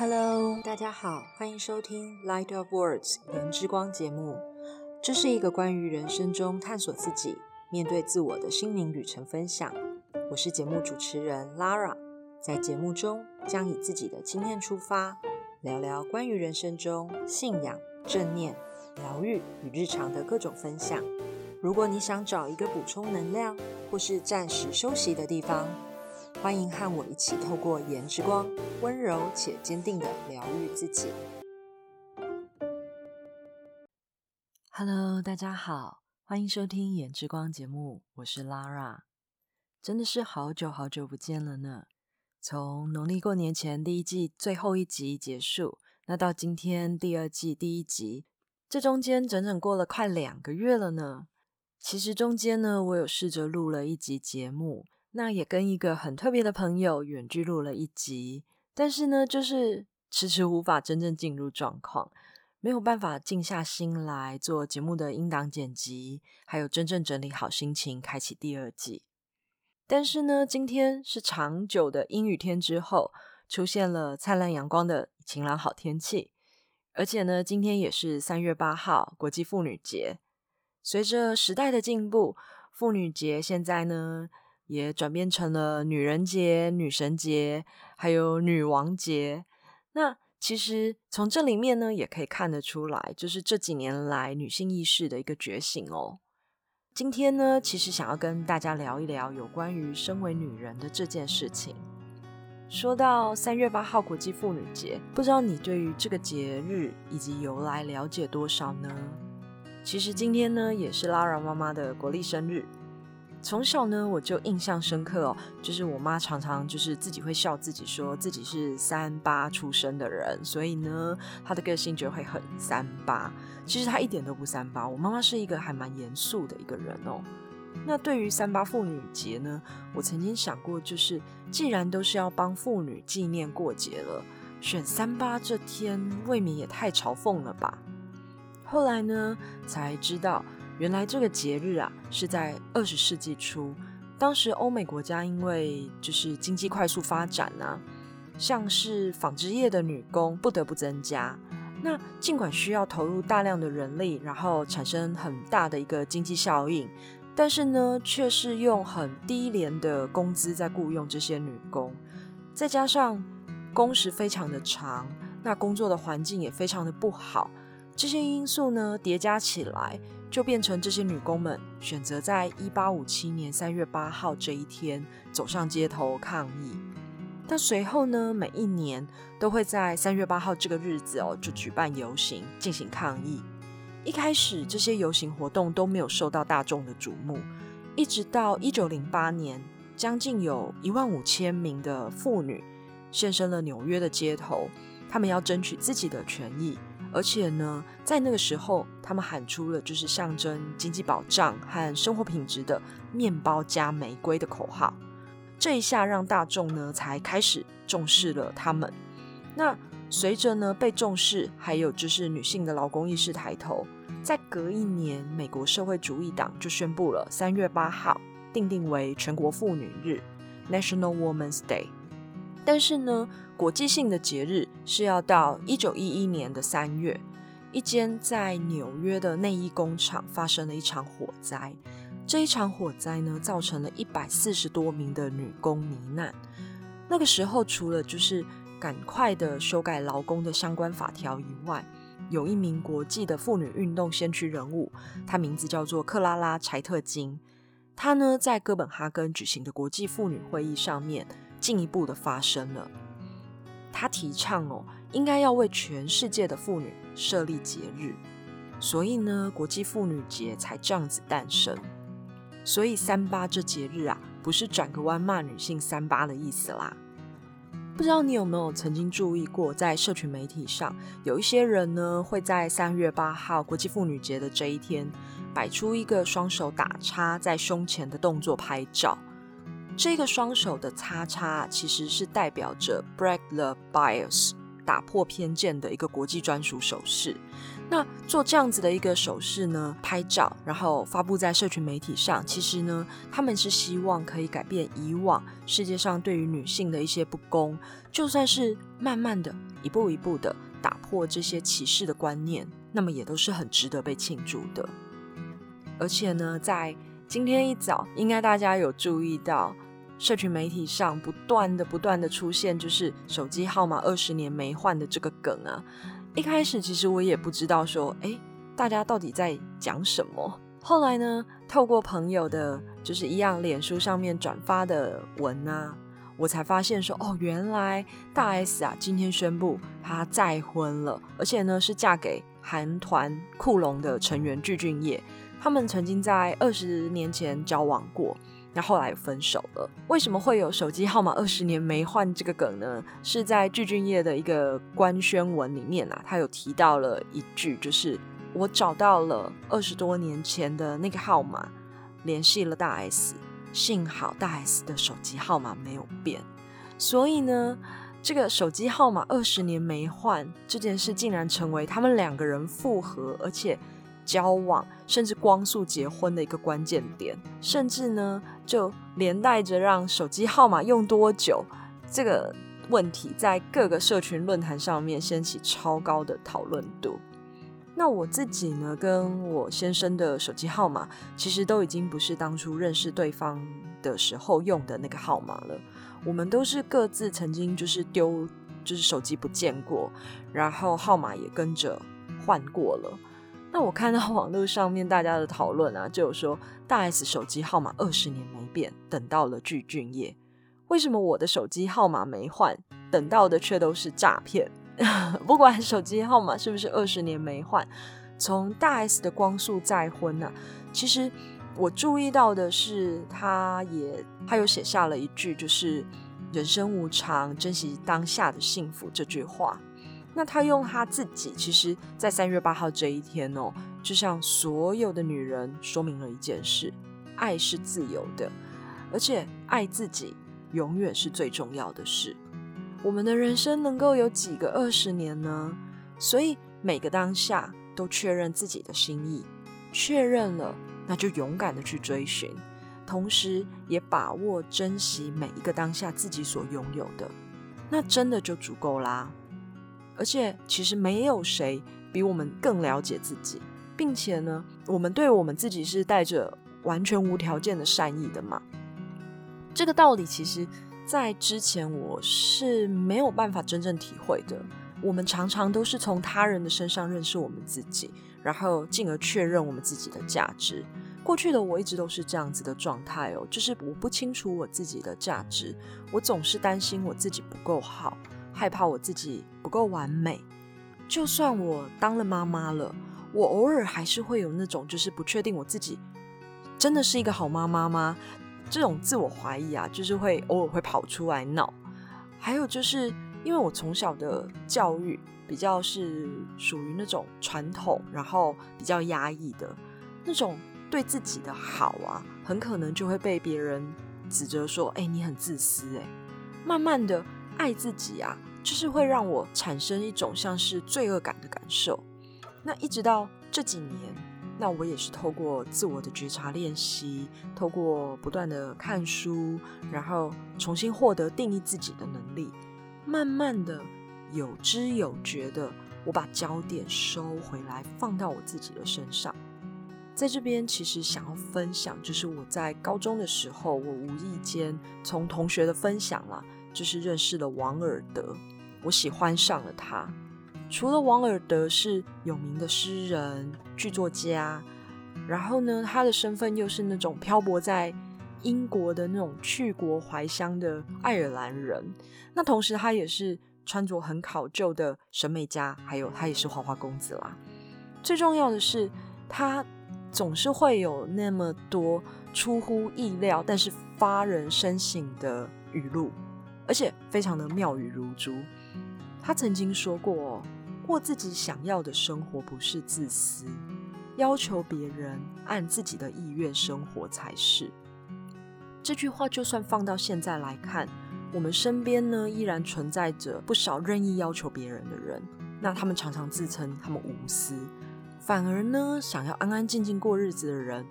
Hello，大家好，欢迎收听《Light of Words》言之光节目。这是一个关于人生中探索自己、面对自我的心灵旅程分享。我是节目主持人 Lara，在节目中将以自己的经验出发，聊聊关于人生中信仰、正念、疗愈与日常的各种分享。如果你想找一个补充能量或是暂时休息的地方，欢迎和我一起透过颜之光，温柔且坚定的疗愈自己。Hello，大家好，欢迎收听颜之光节目，我是 Lara。真的是好久好久不见了呢。从农历过年前第一季最后一集结束，那到今天第二季第一集，这中间整整过了快两个月了呢。其实中间呢，我有试着录了一集节目。那也跟一个很特别的朋友远距录了一集，但是呢，就是迟迟无法真正进入状况，没有办法静下心来做节目的音档剪辑，还有真正整理好心情，开启第二季。但是呢，今天是长久的阴雨天之后，出现了灿烂阳光的晴朗好天气，而且呢，今天也是三月八号国际妇女节。随着时代的进步，妇女节现在呢。也转变成了女人节、女神节，还有女王节。那其实从这里面呢，也可以看得出来，就是这几年来女性意识的一个觉醒哦。今天呢，其实想要跟大家聊一聊有关于身为女人的这件事情。说到三月八号国际妇女节，不知道你对于这个节日以及由来了解多少呢？其实今天呢，也是拉拉妈妈的国历生日。从小呢，我就印象深刻哦，就是我妈常常就是自己会笑自己，说自己是三八出生的人，所以呢，她的个性就会很三八。其实她一点都不三八，我妈妈是一个还蛮严肃的一个人哦。那对于三八妇女节呢，我曾经想过，就是既然都是要帮妇女纪念过节了，选三八这天未免也太嘲讽了吧。后来呢，才知道。原来这个节日啊，是在二十世纪初，当时欧美国家因为就是经济快速发展啊，像是纺织业的女工不得不增加。那尽管需要投入大量的人力，然后产生很大的一个经济效应，但是呢，却是用很低廉的工资在雇佣这些女工，再加上工时非常的长，那工作的环境也非常的不好。这些因素呢叠加起来，就变成这些女工们选择在一八五七年三月八号这一天走上街头抗议。但随后呢，每一年都会在三月八号这个日子哦，就举办游行进行抗议。一开始这些游行活动都没有受到大众的瞩目，一直到一九零八年，将近有一万五千名的妇女现身了纽约的街头，她们要争取自己的权益。而且呢，在那个时候，他们喊出了就是象征经济保障和生活品质的“面包加玫瑰”的口号。这一下让大众呢才开始重视了他们。那随着呢被重视，还有就是女性的劳工意识抬头，在隔一年，美国社会主义党就宣布了三月八号定定为全国妇女日 （National Women's Day）。但是呢，国际性的节日是要到一九一一年的三月，一间在纽约的内衣工厂发生了一场火灾。这一场火灾呢，造成了一百四十多名的女工罹难。那个时候，除了就是赶快的修改劳工的相关法条以外，有一名国际的妇女运动先驱人物，她名字叫做克拉拉·柴特金。她呢，在哥本哈根举行的国际妇女会议上面。进一步的发生了，他提倡哦，应该要为全世界的妇女设立节日，所以呢，国际妇女节才这样子诞生。所以三八这节日啊，不是转个弯骂女性三八的意思啦。不知道你有没有曾经注意过，在社群媒体上，有一些人呢，会在三月八号国际妇女节的这一天，摆出一个双手打叉在胸前的动作拍照。这个双手的叉叉其实是代表着 break the bias，打破偏见的一个国际专属手势。那做这样子的一个手势呢，拍照然后发布在社群媒体上，其实呢，他们是希望可以改变以往世界上对于女性的一些不公，就算是慢慢的一步一步的打破这些歧视的观念，那么也都是很值得被庆祝的。而且呢，在今天一早，应该大家有注意到。社群媒体上不断的、不断的出现，就是手机号码二十年没换的这个梗啊。一开始其实我也不知道说，哎，大家到底在讲什么。后来呢，透过朋友的，就是一样脸书上面转发的文啊，我才发现说，哦，原来大 S 啊，今天宣布她再婚了，而且呢是嫁给韩团酷龙的成员具俊晔。他们曾经在二十年前交往过。那后来分手了，为什么会有手机号码二十年没换这个梗呢？是在具俊晔的一个官宣文里面啊，他有提到了一句，就是我找到了二十多年前的那个号码，联系了大 S，幸好大 S 的手机号码没有变，所以呢，这个手机号码二十年没换这件事，竟然成为他们两个人复合，而且。交往甚至光速结婚的一个关键点，甚至呢，就连带着让手机号码用多久这个问题，在各个社群论坛上面掀起超高的讨论度。那我自己呢，跟我先生的手机号码，其实都已经不是当初认识对方的时候用的那个号码了。我们都是各自曾经就是丢，就是手机不见过，然后号码也跟着换过了。那我看到网络上面大家的讨论啊，就有说大 S 手机号码二十年没变，等到了具俊晔。为什么我的手机号码没换，等到的却都是诈骗？不管手机号码是不是二十年没换，从大 S 的光速再婚呢？其实我注意到的是，他也他有写下了一句，就是“人生无常，珍惜当下的幸福”这句话。那他用他自己，其实，在三月八号这一天哦，就向所有的女人说明了一件事：爱是自由的，而且爱自己永远是最重要的事。我们的人生能够有几个二十年呢？所以每个当下都确认自己的心意，确认了，那就勇敢的去追寻，同时也把握珍惜每一个当下自己所拥有的，那真的就足够啦。而且，其实没有谁比我们更了解自己，并且呢，我们对我们自己是带着完全无条件的善意的嘛。这个道理，其实，在之前我是没有办法真正体会的。我们常常都是从他人的身上认识我们自己，然后进而确认我们自己的价值。过去的我一直都是这样子的状态哦，就是我不清楚我自己的价值，我总是担心我自己不够好。害怕我自己不够完美，就算我当了妈妈了，我偶尔还是会有那种就是不确定我自己真的是一个好妈妈吗？这种自我怀疑啊，就是会偶尔会跑出来闹。还有就是因为我从小的教育比较是属于那种传统，然后比较压抑的那种对自己的好啊，很可能就会被别人指责说：“哎，你很自私。”哎，慢慢的爱自己啊。就是会让我产生一种像是罪恶感的感受。那一直到这几年，那我也是透过自我的觉察练习，透过不断的看书，然后重新获得定义自己的能力，慢慢的有知有觉的，我把焦点收回来，放到我自己的身上。在这边，其实想要分享，就是我在高中的时候，我无意间从同学的分享啦，就是认识了王尔德。我喜欢上了他。除了王尔德是有名的诗人、剧作家，然后呢，他的身份又是那种漂泊在英国的那种去国怀乡的爱尔兰人。那同时，他也是穿着很考究的审美家，还有他也是花花公子啦。最重要的是，他总是会有那么多出乎意料，但是发人深省的语录，而且非常的妙语如珠。他曾经说过：“过自己想要的生活不是自私，要求别人按自己的意愿生活才是。”这句话就算放到现在来看，我们身边呢依然存在着不少任意要求别人的人，那他们常常自称他们无私，反而呢想要安安静静过日子的人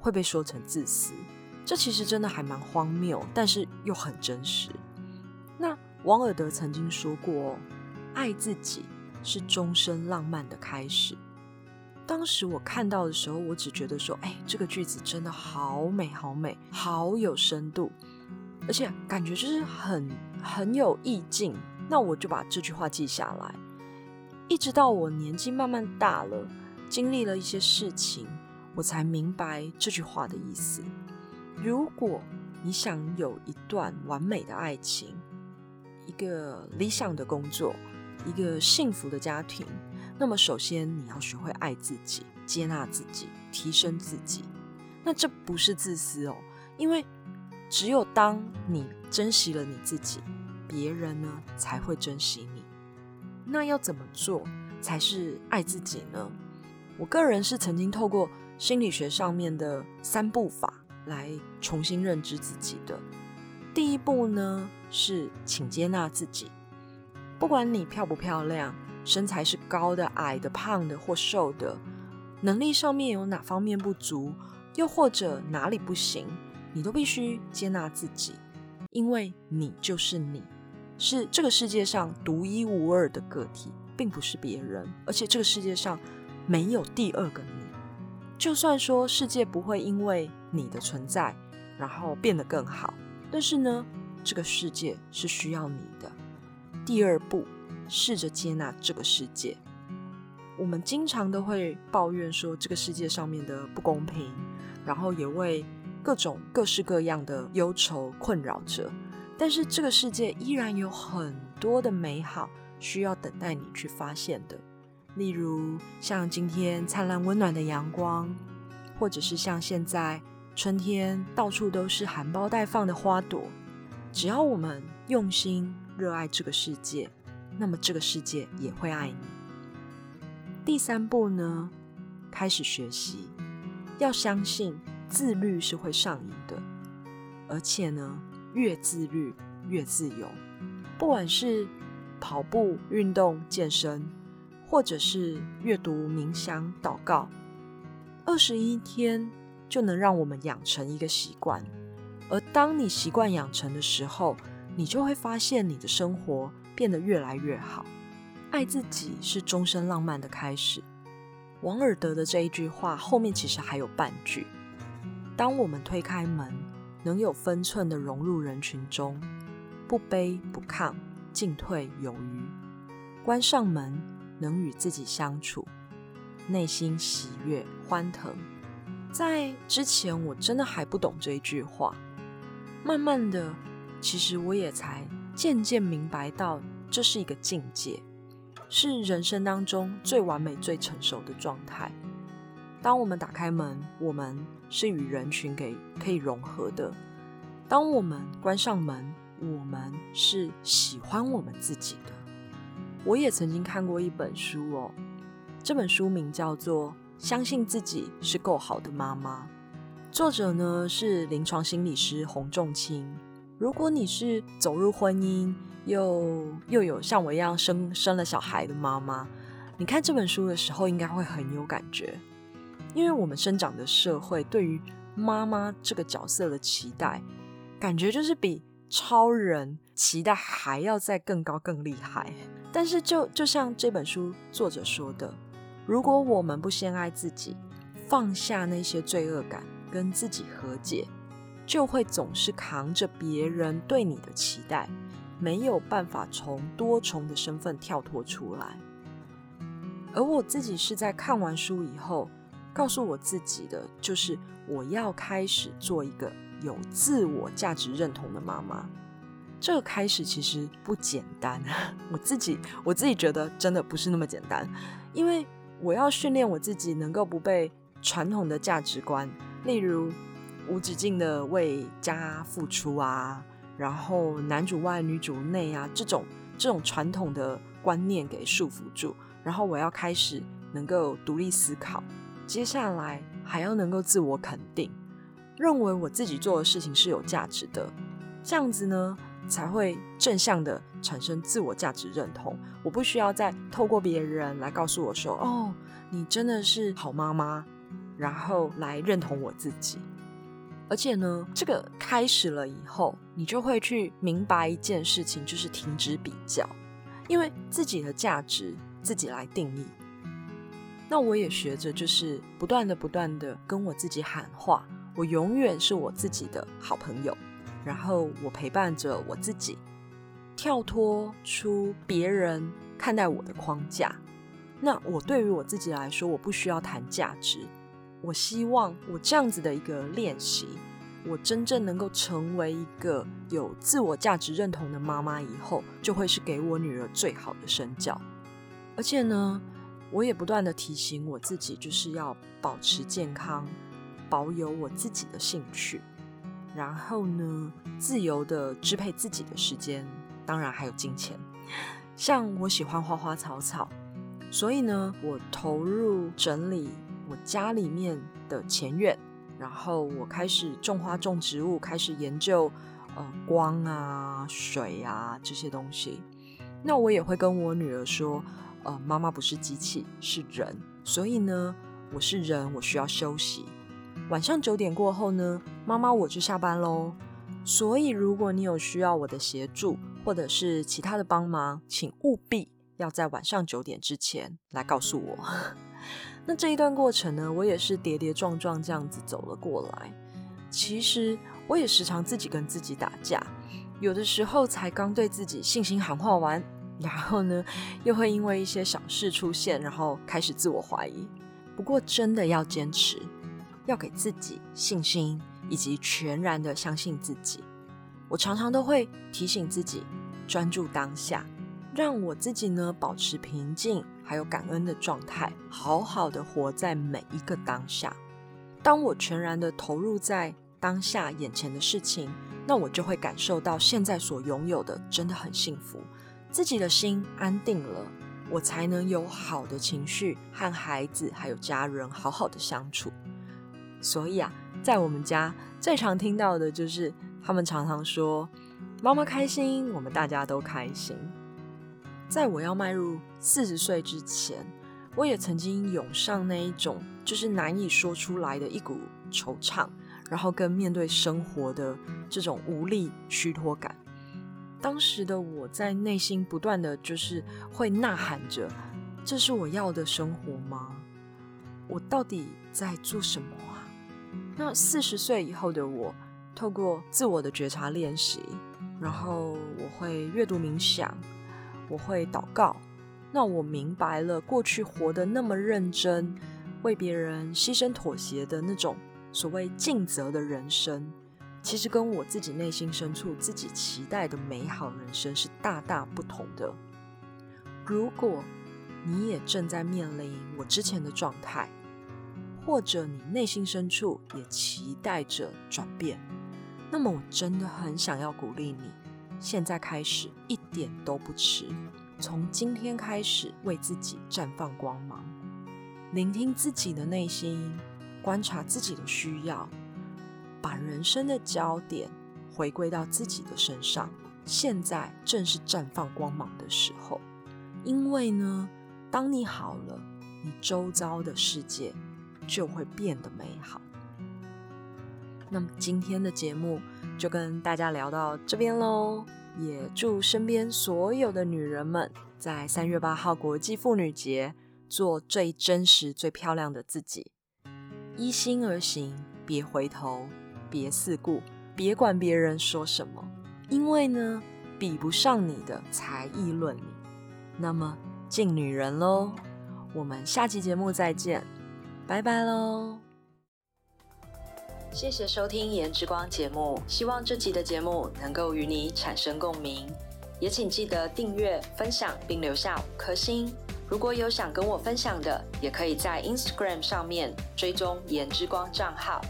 会被说成自私。这其实真的还蛮荒谬，但是又很真实。王尔德曾经说过：“爱自己是终身浪漫的开始。”当时我看到的时候，我只觉得说：“哎，这个句子真的好美，好美，好有深度，而且感觉就是很很有意境。”那我就把这句话记下来。一直到我年纪慢慢大了，经历了一些事情，我才明白这句话的意思。如果你想有一段完美的爱情，一个理想的工作，一个幸福的家庭，那么首先你要学会爱自己，接纳自己，提升自己。那这不是自私哦，因为只有当你珍惜了你自己，别人呢才会珍惜你。那要怎么做才是爱自己呢？我个人是曾经透过心理学上面的三步法。来重新认知自己的第一步呢，是请接纳自己。不管你漂不漂亮，身材是高的、矮的、胖的或瘦的，能力上面有哪方面不足，又或者哪里不行，你都必须接纳自己，因为你就是你，是这个世界上独一无二的个体，并不是别人，而且这个世界上没有第二个你。就算说世界不会因为你的存在，然后变得更好，但是呢，这个世界是需要你的。第二步，试着接纳这个世界。我们经常都会抱怨说这个世界上面的不公平，然后也为各种各式各样的忧愁困扰着。但是这个世界依然有很多的美好需要等待你去发现的。例如像今天灿烂温暖的阳光，或者是像现在春天到处都是含苞待放的花朵。只要我们用心热爱这个世界，那么这个世界也会爱你。第三步呢，开始学习，要相信自律是会上瘾的，而且呢，越自律越自由。不管是跑步、运动、健身。或者是阅读、冥想、祷告，二十一天就能让我们养成一个习惯。而当你习惯养成的时候，你就会发现你的生活变得越来越好。爱自己是终身浪漫的开始。王尔德的这一句话后面其实还有半句：当我们推开门，能有分寸的融入人群中，不卑不亢，进退有余；关上门。能与自己相处，内心喜悦欢腾。在之前，我真的还不懂这一句话。慢慢的，其实我也才渐渐明白到，这是一个境界，是人生当中最完美、最成熟的状态。当我们打开门，我们是与人群给可以融合的；当我们关上门，我们是喜欢我们自己的。我也曾经看过一本书哦，这本书名叫做《相信自己是够好的妈妈》，作者呢是临床心理师洪仲清。如果你是走入婚姻又又有像我一样生生了小孩的妈妈，你看这本书的时候应该会很有感觉，因为我们生长的社会对于妈妈这个角色的期待，感觉就是比超人期待还要再更高更厉害。但是，就就像这本书作者说的，如果我们不先爱自己，放下那些罪恶感，跟自己和解，就会总是扛着别人对你的期待，没有办法从多重的身份跳脱出来。而我自己是在看完书以后，告诉我自己的，就是我要开始做一个有自我价值认同的妈妈。这个开始其实不简单，我自己我自己觉得真的不是那么简单，因为我要训练我自己能够不被传统的价值观，例如无止境的为家付出啊，然后男主外女主内啊这种这种传统的观念给束缚住，然后我要开始能够独立思考，接下来还要能够自我肯定，认为我自己做的事情是有价值的，这样子呢。才会正向的产生自我价值认同。我不需要再透过别人来告诉我说：“哦，你真的是好妈妈。”然后来认同我自己。而且呢，这个开始了以后，你就会去明白一件事情，就是停止比较，因为自己的价值自己来定义。那我也学着，就是不断的、不断的跟我自己喊话，我永远是我自己的好朋友。然后我陪伴着我自己，跳脱出别人看待我的框架。那我对于我自己来说，我不需要谈价值。我希望我这样子的一个练习，我真正能够成为一个有自我价值认同的妈妈，以后就会是给我女儿最好的身教。而且呢，我也不断的提醒我自己，就是要保持健康，保有我自己的兴趣，然后呢，自由的支配自己的时间，当然还有金钱。像我喜欢花花草草，所以呢，我投入整理。我家里面的前院，然后我开始种花种植物，开始研究呃光啊、水啊这些东西。那我也会跟我女儿说，呃，妈妈不是机器，是人，所以呢，我是人，我需要休息。晚上九点过后呢，妈妈我就下班喽。所以如果你有需要我的协助，或者是其他的帮忙，请务必要在晚上九点之前来告诉我。那这一段过程呢，我也是跌跌撞撞这样子走了过来。其实我也时常自己跟自己打架，有的时候才刚对自己信心喊话完，然后呢，又会因为一些小事出现，然后开始自我怀疑。不过真的要坚持，要给自己信心，以及全然的相信自己。我常常都会提醒自己，专注当下。让我自己呢保持平静，还有感恩的状态，好好的活在每一个当下。当我全然的投入在当下眼前的事情，那我就会感受到现在所拥有的真的很幸福，自己的心安定了，我才能有好的情绪和孩子还有家人好好的相处。所以啊，在我们家最常听到的就是他们常常说：“妈妈开心，我们大家都开心。”在我要迈入四十岁之前，我也曾经涌上那一种就是难以说出来的一股惆怅，然后跟面对生活的这种无力虚脱感。当时的我在内心不断的就是会呐喊着：这是我要的生活吗？我到底在做什么？那四十岁以后的我，透过自我的觉察练习，然后我会阅读冥想。我会祷告，那我明白了，过去活得那么认真，为别人牺牲妥协的那种所谓尽责的人生，其实跟我自己内心深处自己期待的美好人生是大大不同的。如果你也正在面临我之前的状态，或者你内心深处也期待着转变，那么我真的很想要鼓励你。现在开始一点都不迟，从今天开始为自己绽放光芒，聆听自己的内心，观察自己的需要，把人生的焦点回归到自己的身上。现在正是绽放光芒的时候，因为呢，当你好了，你周遭的世界就会变得美好。那么今天的节目。就跟大家聊到这边喽，也祝身边所有的女人们在三月八号国际妇女节做最真实、最漂亮的自己，依心而行，别回头，别四顾，别管别人说什么，因为呢，比不上你的才议论你。那么敬女人喽，我们下期节目再见，拜拜喽。谢谢收听《颜之光》节目，希望这集的节目能够与你产生共鸣，也请记得订阅、分享并留下五颗星。如果有想跟我分享的，也可以在 Instagram 上面追踪“颜之光”账号，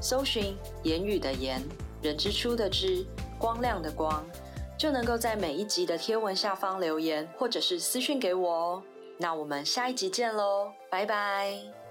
搜寻“言语的言，人之初的之，光亮的光”，就能够在每一集的贴文下方留言，或者是私讯给我哦。那我们下一集见喽，拜拜。